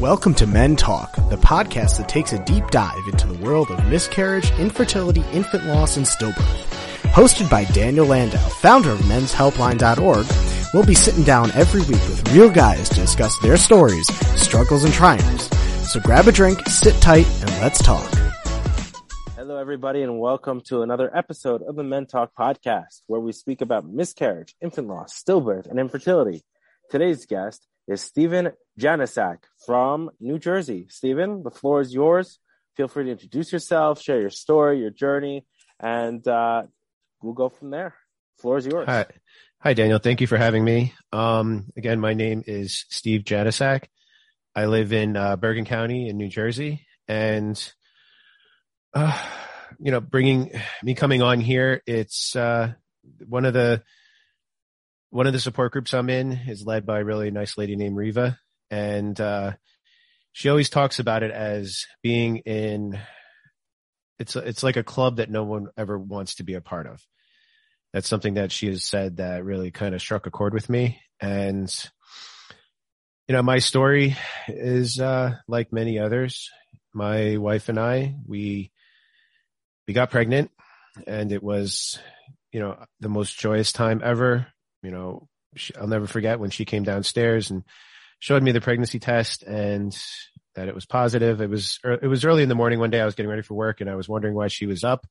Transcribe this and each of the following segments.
Welcome to Men Talk, the podcast that takes a deep dive into the world of miscarriage, infertility, infant loss, and stillbirth. Hosted by Daniel Landau, founder of menshelpline.org, we'll be sitting down every week with real guys to discuss their stories, struggles, and triumphs. So grab a drink, sit tight, and let's talk. Hello, everybody, and welcome to another episode of the Men Talk podcast, where we speak about miscarriage, infant loss, stillbirth, and infertility. Today's guest is Stephen Janiszak from New Jersey. Stephen, the floor is yours. Feel free to introduce yourself, share your story, your journey, and uh, we'll go from there. Floor is yours. Hi. Hi, Daniel. Thank you for having me. Um, again, my name is Steve Janiszak. I live in uh, Bergen County in New Jersey, and uh, you know, bringing me coming on here, it's uh, one of the one of the support groups I'm in is led by a really nice lady named Riva, and uh, she always talks about it as being in. It's it's like a club that no one ever wants to be a part of. That's something that she has said that really kind of struck a chord with me, and you know, my story is uh, like many others. My wife and I, we we got pregnant, and it was you know the most joyous time ever you know, she, I'll never forget when she came downstairs and showed me the pregnancy test and that it was positive. It was, it was early in the morning one day. I was getting ready for work and I was wondering why she was up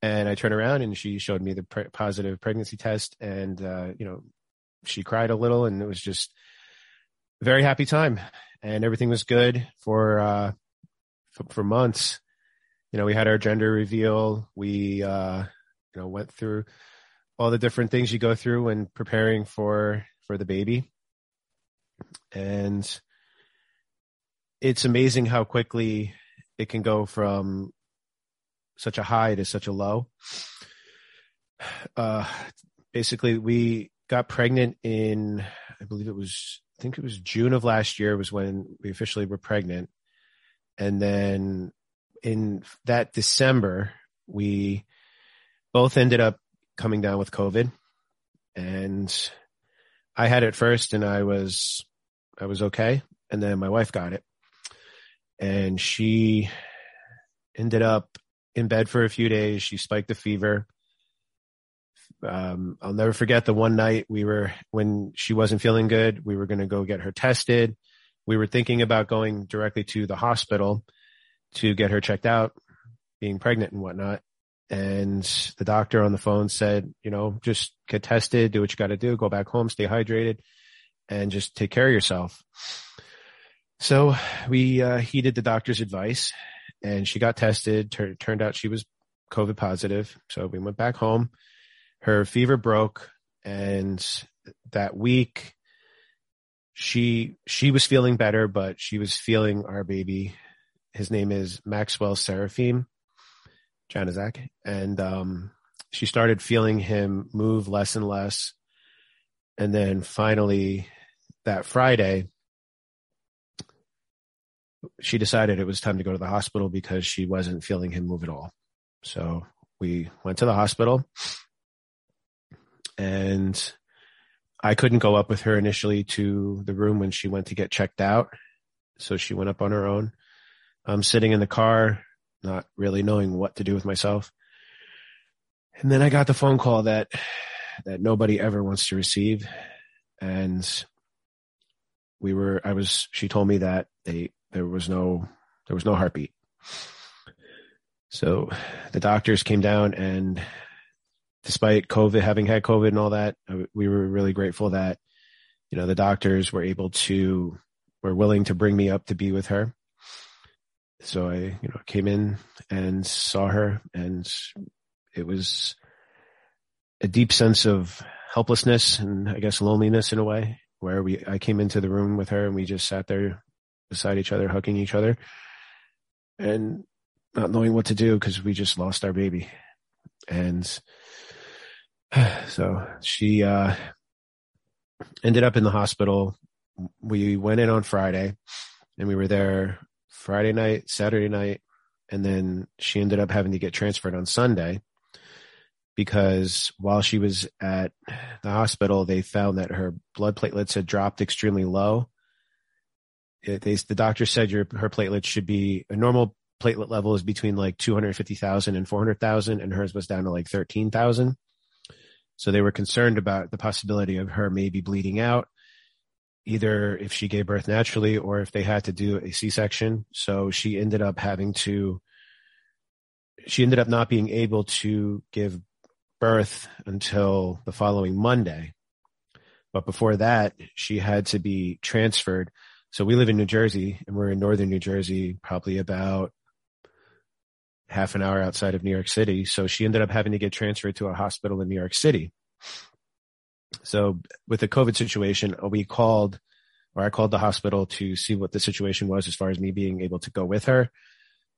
and I turned around and she showed me the pre- positive pregnancy test and, uh, you know, she cried a little and it was just a very happy time and everything was good for, uh, for, for months. You know, we had our gender reveal. We, uh, you know, went through all the different things you go through when preparing for for the baby. And it's amazing how quickly it can go from such a high to such a low. Uh basically we got pregnant in i believe it was i think it was june of last year was when we officially were pregnant. And then in that december we both ended up coming down with COVID and I had it first and I was, I was okay. And then my wife got it and she ended up in bed for a few days. She spiked a fever. Um, I'll never forget the one night we were, when she wasn't feeling good, we were going to go get her tested. We were thinking about going directly to the hospital to get her checked out, being pregnant and whatnot and the doctor on the phone said, you know, just get tested, do what you got to do, go back home, stay hydrated, and just take care of yourself. So we uh, heeded the doctor's advice, and she got tested. Tur- turned out she was COVID positive. So we went back home. Her fever broke, and that week she she was feeling better, but she was feeling our baby. His name is Maxwell Seraphim Janiszak, and um, she started feeling him move less and less. And then finally, that Friday, she decided it was time to go to the hospital because she wasn't feeling him move at all. So we went to the hospital and I couldn't go up with her initially to the room when she went to get checked out. So she went up on her own. I'm sitting in the car not really knowing what to do with myself. And then I got the phone call that that nobody ever wants to receive. And we were I was she told me that they there was no there was no heartbeat. So the doctors came down and despite COVID having had COVID and all that, uh, we were really grateful that you know the doctors were able to were willing to bring me up to be with her so I, you know, came in and saw her and it was a deep sense of helplessness and I guess loneliness in a way where we, I came into the room with her and we just sat there beside each other, hugging each other and not knowing what to do because we just lost our baby. And so she, uh, ended up in the hospital. We went in on Friday and we were there Friday night, Saturday night, and then she ended up having to get transferred on Sunday because while she was at the hospital, they found that her blood platelets had dropped extremely low. it, they, the doctor said your her platelets should be a normal platelet level is between like 250,000 and 400,000 and hers was down to like 13,000. So they were concerned about the possibility of her maybe bleeding out either if she gave birth naturally or if they had to do a C-section. So she ended up having to she ended up not being able to give birth until the following Monday. But before that, she had to be transferred. So we live in New Jersey and we're in northern New Jersey, probably about half an hour outside of New York City. So she ended up having to get transferred to a hospital in New York City. So with the COVID situation, we called or I called the hospital to see what the situation was as far as me being able to go with her.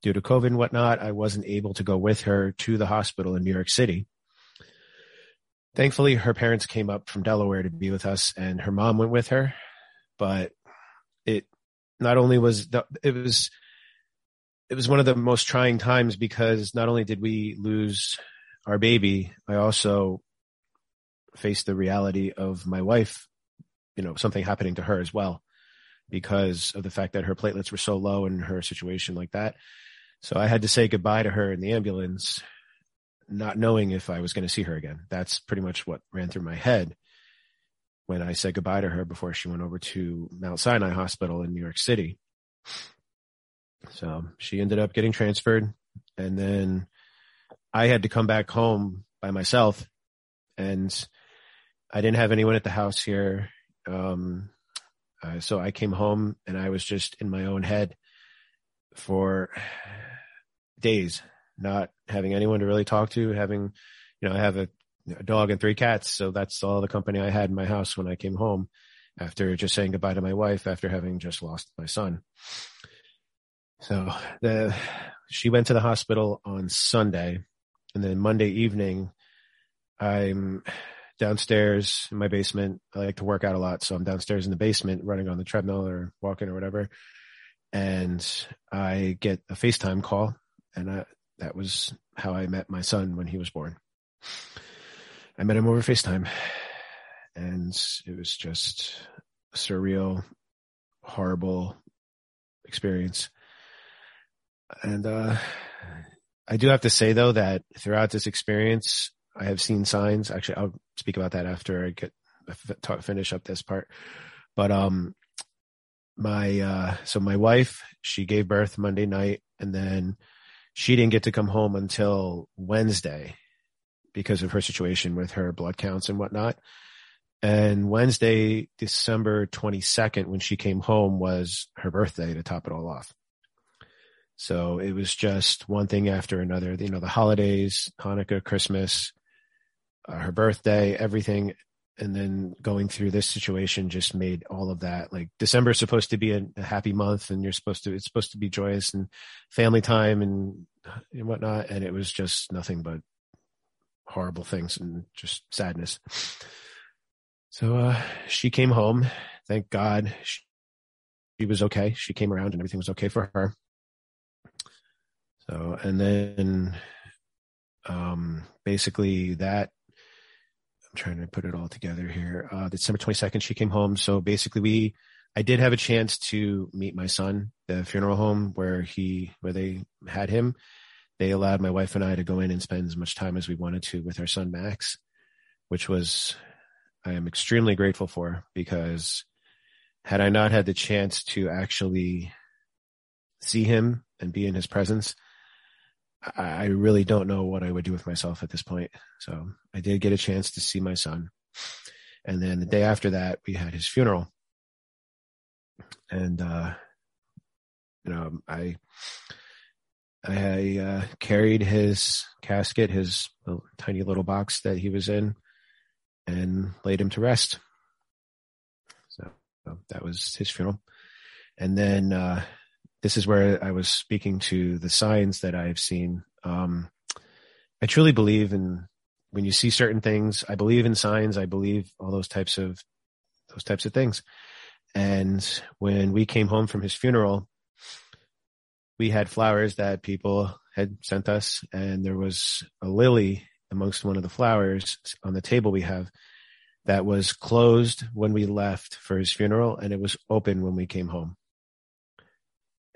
Due to COVID and whatnot, I wasn't able to go with her to the hospital in New York City. Thankfully, her parents came up from Delaware to be with us and her mom went with her. But it not only was, the, it was, it was one of the most trying times because not only did we lose our baby, I also faced the reality of my wife, you know, something happening to her as well because of the fact that her platelets were so low in her situation like that. So I had to say goodbye to her in the ambulance, not knowing if I was going to see her again. That's pretty much what ran through my head when I said goodbye to her before she went over to Mount Sinai Hospital in New York City. So she ended up getting transferred and then I had to come back home by myself and I didn't have anyone at the house here. Um, uh, so I came home and I was just in my own head for days, not having anyone to really talk to, having, you know, I have a, a dog and three cats. So that's all the company I had in my house when I came home after just saying goodbye to my wife after having just lost my son. So the she went to the hospital on Sunday, and then Monday evening, I'm downstairs in my basement. I like to work out a lot, so I'm downstairs in the basement running on the treadmill or walking or whatever. And I get a FaceTime call, and I, that was how I met my son when he was born. I met him over FaceTime, and it was just a surreal, horrible experience and uh, I do have to say though that throughout this experience, I have seen signs. Actually, I'll speak about that after I get finish up this part. But um, my uh, so my wife, she gave birth Monday night, and then she didn't get to come home until Wednesday because of her situation with her blood counts and whatnot. And Wednesday, December 22nd, when she came home was her birthday to top it all off. So it was just one thing after another. You know, the holidays, Hanukkah, Christmas, uh, her birthday, everything. And then going through this situation just made all of that like December is supposed to be a, a, happy month and you're supposed to, it's supposed to be joyous and family time and, and whatnot. And it was just nothing but horrible things and just sadness. So, uh, she came home. Thank God she, she was okay. She came around and everything was okay for her. So, and then, um, basically that, I'm trying to put it all together here. Uh, December 22nd, she came home. So basically we, I did have a chance to meet my son, the funeral home where he, where they had him. They allowed my wife and I to go in and spend as much time as we wanted to with our son, Max, which was, I am extremely grateful for because had I not had the chance to actually see him and be in his presence, I really don't know what I would do with myself at this point. So I did get a chance to see my son. And then the day after that, we had his funeral. And, uh, you know, I, I, uh, carried his casket, his tiny little box that he was in and laid him to rest. So, so that was his funeral. And then, uh, this is where I was speaking to the signs that I've seen. Um, I truly believe in when you see certain things. I believe in signs. I believe all those types of those types of things. And when we came home from his funeral, we had flowers that people had sent us, and there was a lily amongst one of the flowers on the table we have that was closed when we left for his funeral, and it was open when we came home.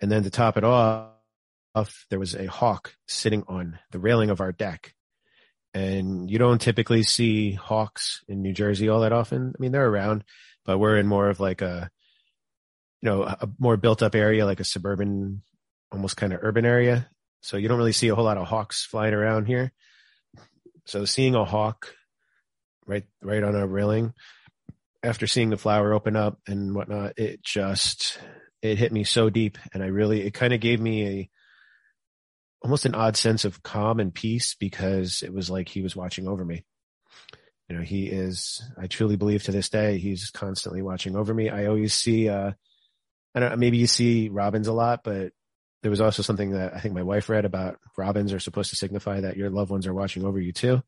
And then to top it off, there was a hawk sitting on the railing of our deck. And you don't typically see hawks in New Jersey all that often. I mean, they're around, but we're in more of like a, you know, a more built up area, like a suburban, almost kind of urban area. So you don't really see a whole lot of hawks flying around here. So seeing a hawk right, right on a railing after seeing the flower open up and whatnot, it just, it hit me so deep. And I really, it kind of gave me a, almost an odd sense of calm and peace because it was like he was watching over me. You know, he is, I truly believe to this day, he's constantly watching over me. I always see, uh, I don't know, maybe you see robins a lot, but there was also something that I think my wife read about robins are supposed to signify that your loved ones are watching over you too.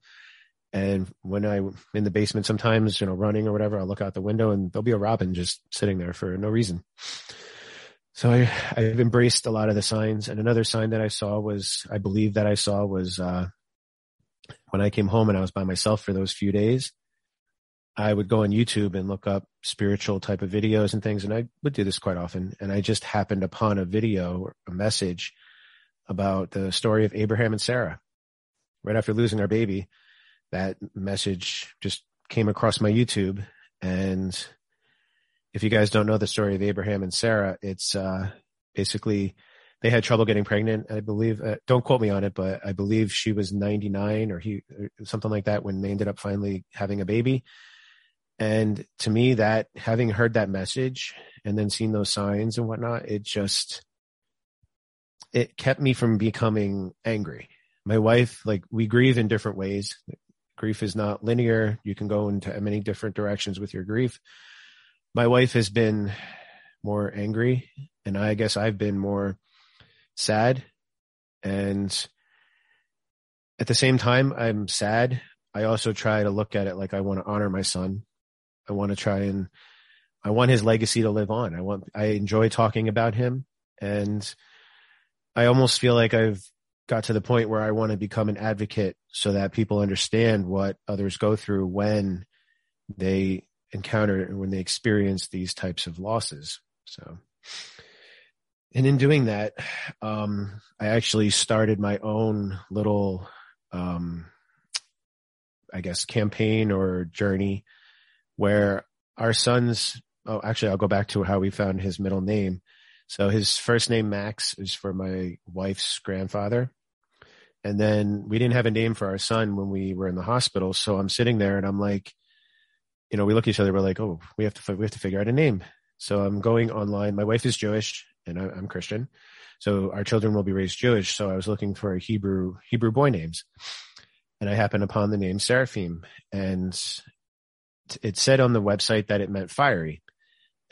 And when I'm in the basement, sometimes, you know, running or whatever, I'll look out the window and there'll be a robin just sitting there for no reason. So I, I've embraced a lot of the signs. And another sign that I saw was, I believe that I saw was, uh, when I came home and I was by myself for those few days, I would go on YouTube and look up spiritual type of videos and things. And I would do this quite often. And I just happened upon a video a message about the story of Abraham and Sarah. Right after losing our baby, that message just came across my YouTube. And if you guys don't know the story of Abraham and Sarah, it's uh, basically they had trouble getting pregnant. I believe, uh, don't quote me on it, but I believe she was 99 or he, or something like that when they ended up finally having a baby. And to me, that having heard that message and then seen those signs and whatnot, it just, it kept me from becoming angry. My wife, like we grieve in different ways. Grief is not linear. You can go into many different directions with your grief my wife has been more angry and I guess I've been more sad and at the same time I'm sad. I also try to look at it like I want to honor my son. I want to try and I want his legacy to live on. I want I enjoy talking about him and I almost feel like I've got to the point where I want to become an advocate so that people understand what others go through when they encounter when they experience these types of losses. So, and in doing that, um, I actually started my own little, um, I guess, campaign or journey where our sons, oh, actually, I'll go back to how we found his middle name. So his first name, Max, is for my wife's grandfather. And then we didn't have a name for our son when we were in the hospital. So I'm sitting there and I'm like, you know, we look at each other. We're like, oh, we have to we have to figure out a name. So I'm going online. My wife is Jewish and I, am Christian, so our children will be raised Jewish. So I was looking for Hebrew Hebrew boy names, and I happened upon the name Seraphim, and it said on the website that it meant fiery,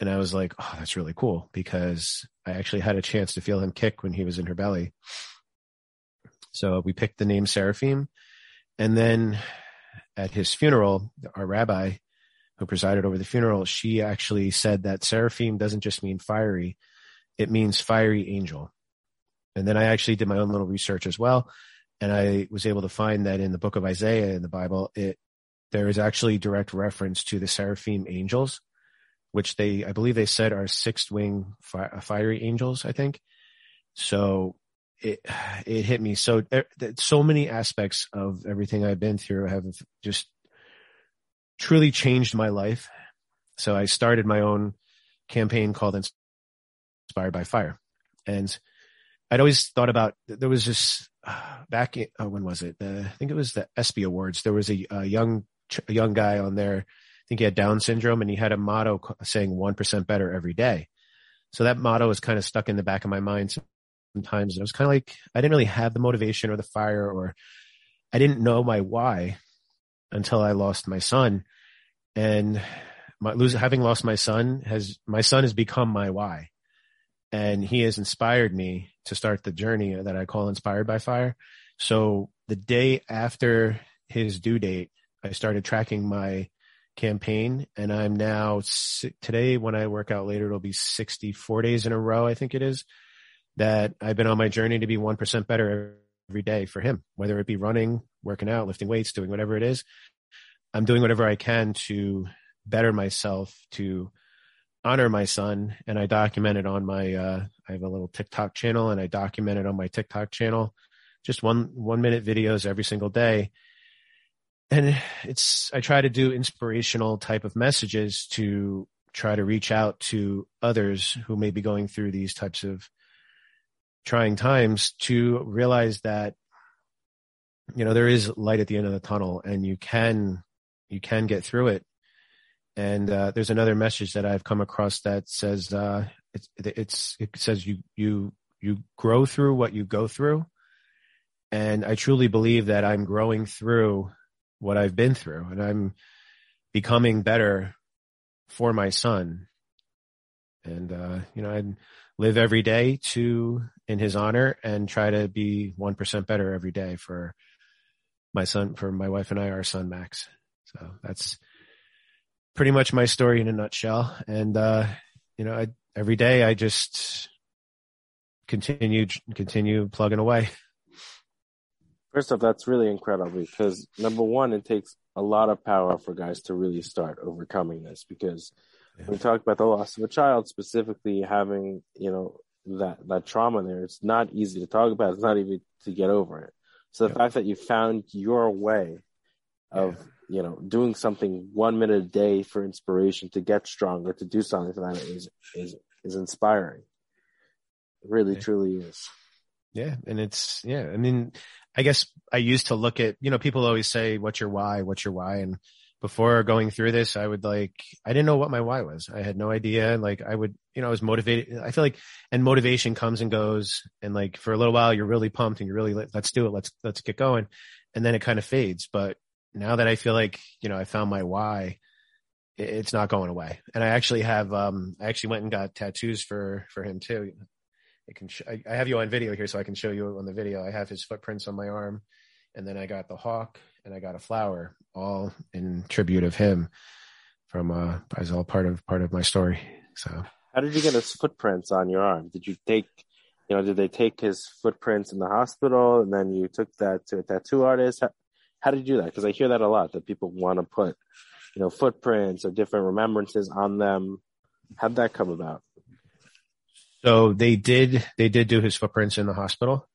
and I was like, oh, that's really cool because I actually had a chance to feel him kick when he was in her belly. So we picked the name Seraphim, and then at his funeral, our rabbi who presided over the funeral, she actually said that seraphim doesn't just mean fiery, it means fiery angel. And then I actually did my own little research as well. And I was able to find that in the book of Isaiah in the Bible, it, there is actually direct reference to the seraphim angels, which they, I believe they said are six wing fi- uh, fiery angels, I think. So it, it hit me so, so many aspects of everything I've been through have just truly changed my life. So I started my own campaign called Inspired by Fire. And I'd always thought about, there was this uh, back, in, oh, when was it? I think it was the ESPY Awards. There was a, a young, a young guy on there. I think he had Down syndrome and he had a motto saying 1% better every day. So that motto was kind of stuck in the back of my mind sometimes. It was kind of like, I didn't really have the motivation or the fire or I didn't know my why until I lost my son. And my losing, having lost my son has, my son has become my why. And he has inspired me to start the journey that I call inspired by fire. So the day after his due date, I started tracking my campaign and I'm now today when I work out later, it'll be 64 days in a row. I think it is that I've been on my journey to be 1% better every day for him, whether it be running, working out, lifting weights, doing whatever it is. I'm doing whatever I can to better myself to honor my son and I document it on my uh I have a little TikTok channel and I document it on my TikTok channel just one one minute videos every single day. And it's I try to do inspirational type of messages to try to reach out to others who may be going through these types of trying times to realize that you know there is light at the end of the tunnel and you can you can get through it. And uh, there's another message that I've come across that says uh, it's it's it says you you you grow through what you go through, and I truly believe that I'm growing through what I've been through, and I'm becoming better for my son, and uh, you know I live every day to in his honor and try to be one percent better every day for my son for my wife and I our son Max. So that's pretty much my story in a nutshell. And, uh, you know, I, every day I just continue, continue plugging away. First off, that's really incredible because number one, it takes a lot of power for guys to really start overcoming this because yeah. we talk about the loss of a child, specifically having, you know, that, that trauma there. It's not easy to talk about. It's not easy to get over it. So the yeah. fact that you found your way of yeah you know, doing something one minute a day for inspiration to get stronger, to do something for that is is is inspiring. It really, truly is. Yeah, and it's yeah. I mean, I guess I used to look at you know people always say, "What's your why? What's your why?" And before going through this, I would like I didn't know what my why was. I had no idea. Like I would, you know, I was motivated. I feel like and motivation comes and goes, and like for a little while you're really pumped and you're really let's do it, let's let's get going, and then it kind of fades. But now that I feel like, you know, I found my why, it's not going away. And I actually have, um, I actually went and got tattoos for, for him too. I can, sh- I, I have you on video here so I can show you on the video. I have his footprints on my arm and then I got the hawk and I got a flower all in tribute of him from, uh, as all part of, part of my story. So how did you get his footprints on your arm? Did you take, you know, did they take his footprints in the hospital and then you took that to a tattoo artist? How, how did you do that? Because I hear that a lot that people want to put, you know, footprints or different remembrances on them. How'd that come about? So they did, they did do his footprints in the hospital.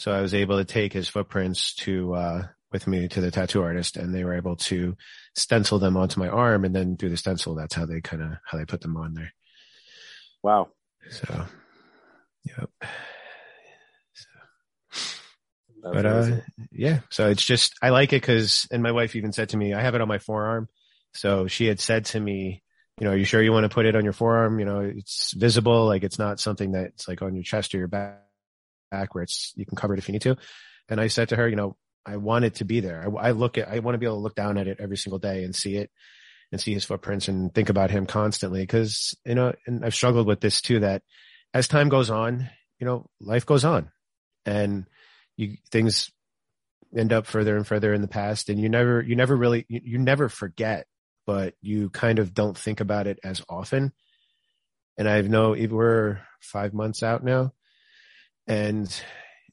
So I was able to take his footprints to, uh, with me to the tattoo artist and they were able to stencil them onto my arm and then do the stencil. That's how they kind of, how they put them on there. Wow. So, yep but uh, yeah, so it's just I like it because, and my wife even said to me, I have it on my forearm. So she had said to me, you know, are you sure you want to put it on your forearm? You know, it's visible, like it's not something that's like on your chest or your back, back where it's you can cover it if you need to. And I said to her, you know, I want it to be there. I, I look at, I want to be able to look down at it every single day and see it and see his footprints and think about him constantly. Cause, you know, and I've struggled with this too, that as time goes on, you know, life goes on and you things end up further and further in the past and you never you never really you, you never forget but you kind of don't think about it as often and I've know we're five months out now and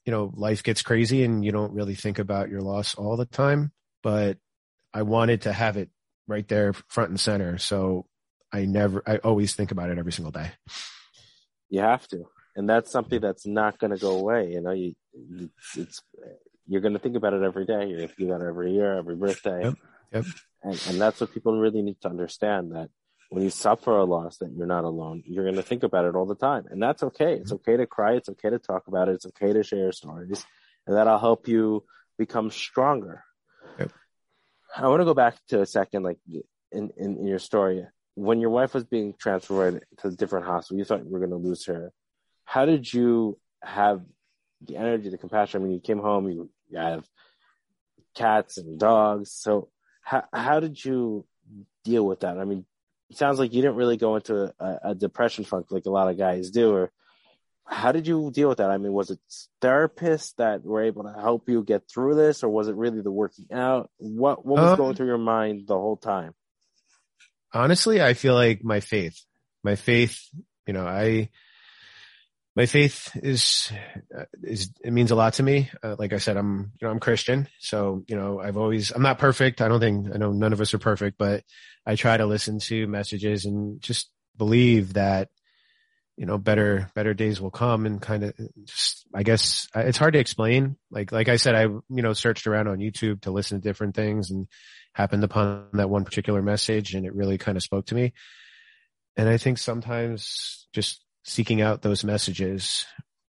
you know life gets crazy and you don't really think about your loss all the time but i wanted to have it right there front and center so i never i always think about it every single day you have to and that's something that's not going to go away. You know, you it's you're going to think about it every day. You're going to think about it every year, every birthday. Yep. Yep. And, and that's what people really need to understand that when you suffer a loss, that you're not alone. You're going to think about it all the time, and that's okay. It's okay to cry. It's okay to talk about it. It's okay to share stories, and that'll help you become stronger. Yep. I want to go back to a second, like in, in, in your story, when your wife was being transferred to a different hospital, you thought you were going to lose her how did you have the energy, the compassion? I mean, you came home, you, you have cats and dogs. So how, how did you deal with that? I mean, it sounds like you didn't really go into a, a depression funk like a lot of guys do, or how did you deal with that? I mean, was it therapists that were able to help you get through this, or was it really the working out? What what was um, going through your mind the whole time? Honestly, I feel like my faith, my faith. You know, I my faith is uh, is it means a lot to me. Uh, like I said, I'm you know I'm Christian, so you know I've always I'm not perfect. I don't think I know none of us are perfect, but I try to listen to messages and just believe that you know better better days will come and kind of just i guess it's hard to explain like like i said i you know searched around on youtube to listen to different things and happened upon that one particular message and it really kind of spoke to me and i think sometimes just seeking out those messages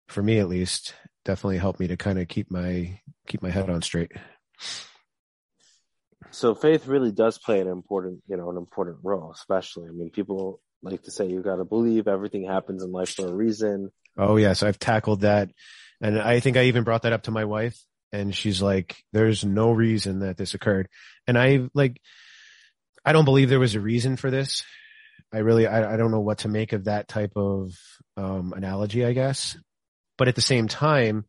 for me at least definitely helped me to kind of keep my keep my head on straight so faith really does play an important you know an important role especially i mean people like to say you got to believe everything happens in life for a reason. Oh yes, I've tackled that. And I think I even brought that up to my wife and she's like, there's no reason that this occurred. And I like, I don't believe there was a reason for this. I really, I, I don't know what to make of that type of, um, analogy, I guess. But at the same time,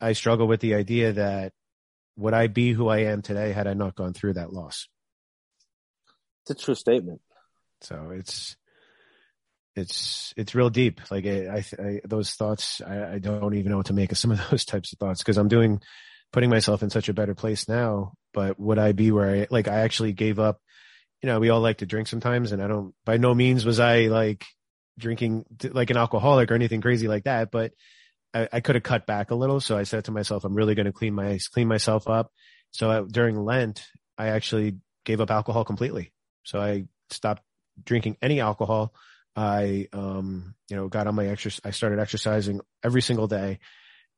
I struggle with the idea that would I be who I am today had I not gone through that loss? It's a true statement. So it's, it's it's real deep. Like I, I those thoughts, I, I, don't even know what to make of some of those types of thoughts because I'm doing, putting myself in such a better place now. But would I be where I like? I actually gave up. You know, we all like to drink sometimes, and I don't. By no means was I like drinking like an alcoholic or anything crazy like that. But I, I could have cut back a little. So I said to myself, I'm really going to clean my clean myself up. So I, during Lent, I actually gave up alcohol completely. So I stopped drinking any alcohol I, um, you know, got on my exercise. I started exercising every single day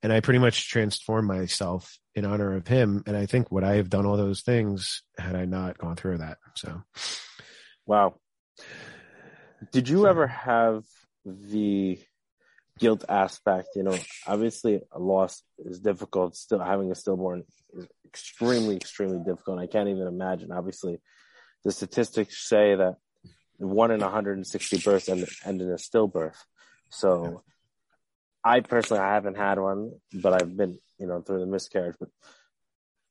and I pretty much transformed myself in honor of him. And I think would I have done all those things had I not gone through that? So, wow. Did you ever have the guilt aspect? You know, obviously a loss is difficult. Still having a stillborn is extremely, extremely difficult. I can't even imagine. Obviously, the statistics say that one in 160 births end, end in a stillbirth. So I personally, I haven't had one, but I've been, you know, through the miscarriage, but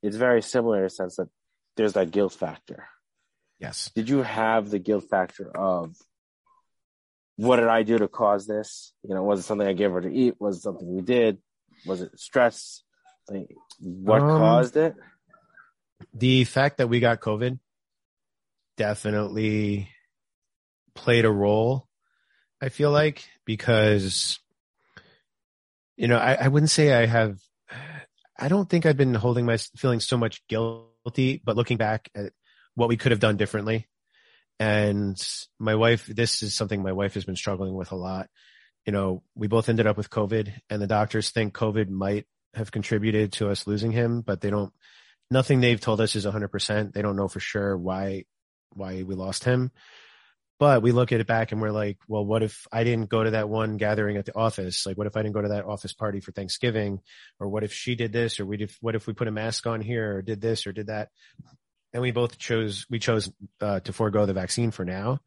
it's very similar in a sense that there's that guilt factor. Yes. Did you have the guilt factor of what did I do to cause this? You know, was it something I gave her to eat? Was it something we did? Was it stress? Like, what um, caused it? The fact that we got COVID definitely played a role. I feel like because, you know, I, I wouldn't say I have, I don't think I've been holding my feeling so much guilty, but looking back at what we could have done differently. And my wife, this is something my wife has been struggling with a lot. You know, we both ended up with COVID and the doctors think COVID might have contributed to us losing him, but they don't, nothing they've told us is 100%. They don't know for sure why, why we lost him. But we look at it back and we're like, well, what if I didn't go to that one gathering at the office? Like, what if I didn't go to that office party for Thanksgiving? Or what if she did this? Or we did, what if we put a mask on here or did this or did that? And we both chose, we chose uh, to forego the vaccine for now.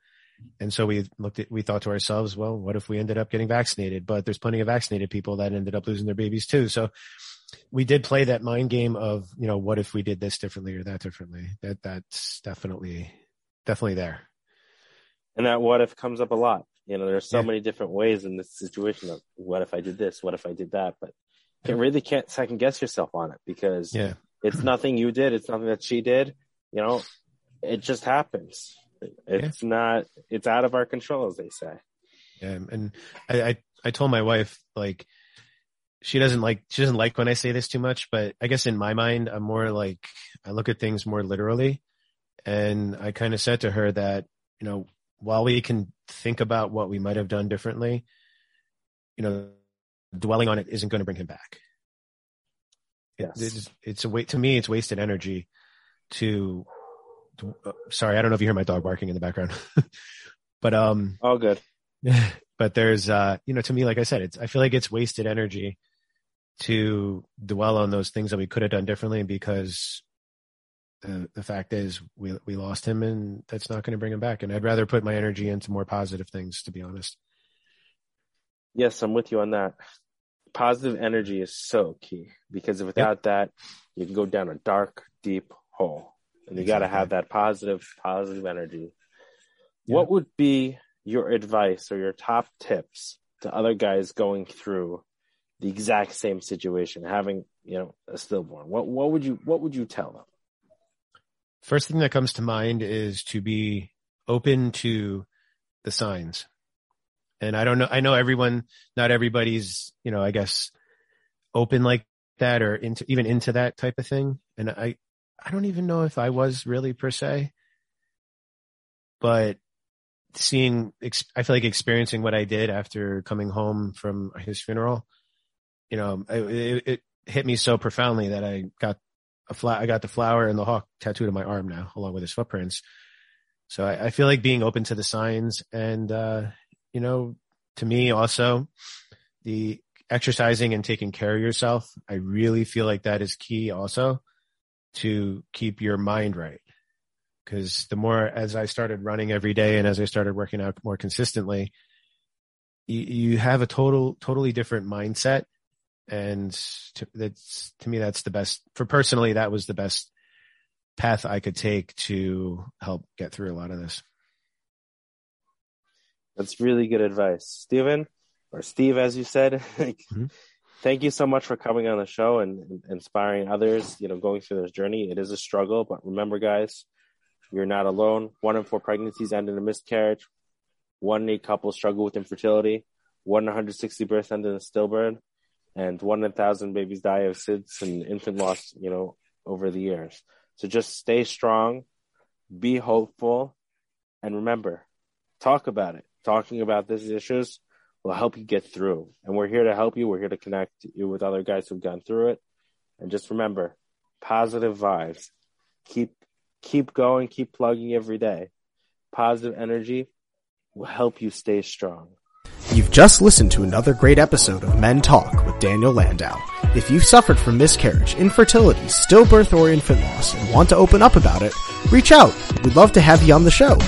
And so we looked at, we thought to ourselves, well, what if we ended up getting vaccinated? But there's plenty of vaccinated people that ended up losing their babies too. So we did play that mind game of, you know, what if we did this differently or that differently? That that's definitely, definitely there. And that what if comes up a lot. You know, there's so yeah. many different ways in this situation of what if I did this? What if I did that? But you really can't second guess yourself on it because yeah. it's nothing you did. It's nothing that she did. You know, it just happens. It's yeah. not, it's out of our control, as they say. Yeah. And I, I, I told my wife, like, she doesn't like, she doesn't like when I say this too much, but I guess in my mind, I'm more like, I look at things more literally. And I kind of said to her that, you know, while we can think about what we might have done differently, you know, dwelling on it isn't going to bring him back. Yes. It's, it's a way, to me, it's wasted energy to, to uh, sorry, I don't know if you hear my dog barking in the background, but, um, all good. But there's, uh, you know, to me, like I said, it's, I feel like it's wasted energy to dwell on those things that we could have done differently because the the fact is we we lost him and that's not going to bring him back and I'd rather put my energy into more positive things to be honest. Yes, I'm with you on that. Positive energy is so key because without yep. that you can go down a dark deep hole and you exactly. got to have that positive positive energy. Yep. What would be your advice or your top tips to other guys going through the exact same situation having, you know, a stillborn? What what would you what would you tell them? First thing that comes to mind is to be open to the signs. And I don't know, I know everyone, not everybody's, you know, I guess open like that or into, even into that type of thing. And I, I don't even know if I was really per se, but seeing, I feel like experiencing what I did after coming home from his funeral, you know, it, it hit me so profoundly that I got a flat, I got the flower and the hawk tattooed on my arm now, along with his footprints. So I, I feel like being open to the signs and, uh, you know, to me also the exercising and taking care of yourself. I really feel like that is key also to keep your mind right. Cause the more as I started running every day and as I started working out more consistently, you, you have a total, totally different mindset. And to, that's, to me, that's the best for personally, that was the best path I could take to help get through a lot of this. That's really good advice. Stephen, or Steve, as you said, mm-hmm. thank you so much for coming on the show and, inspiring others, you know, going through this journey. It is a struggle, but remember, guys, you're not alone. One in four pregnancies end in a miscarriage. One in eight couples struggle with infertility. One in 160 births end in a stillbirth. And one in a thousand babies die of SIDS and infant loss, you know, over the years. So just stay strong, be hopeful, and remember, talk about it. Talking about these issues will help you get through. And we're here to help you. We're here to connect you with other guys who've gone through it. And just remember, positive vibes. Keep keep going, keep plugging every day. Positive energy will help you stay strong. You've just listened to another great episode of Men Talk Daniel Landau. If you've suffered from miscarriage, infertility, stillbirth, or infant loss and want to open up about it, reach out. We'd love to have you on the show.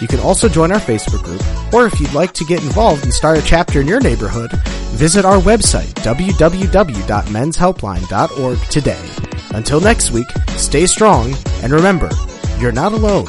You can also join our Facebook group, or if you'd like to get involved and start a chapter in your neighborhood, visit our website, www.menshelpline.org today. Until next week, stay strong, and remember, you're not alone.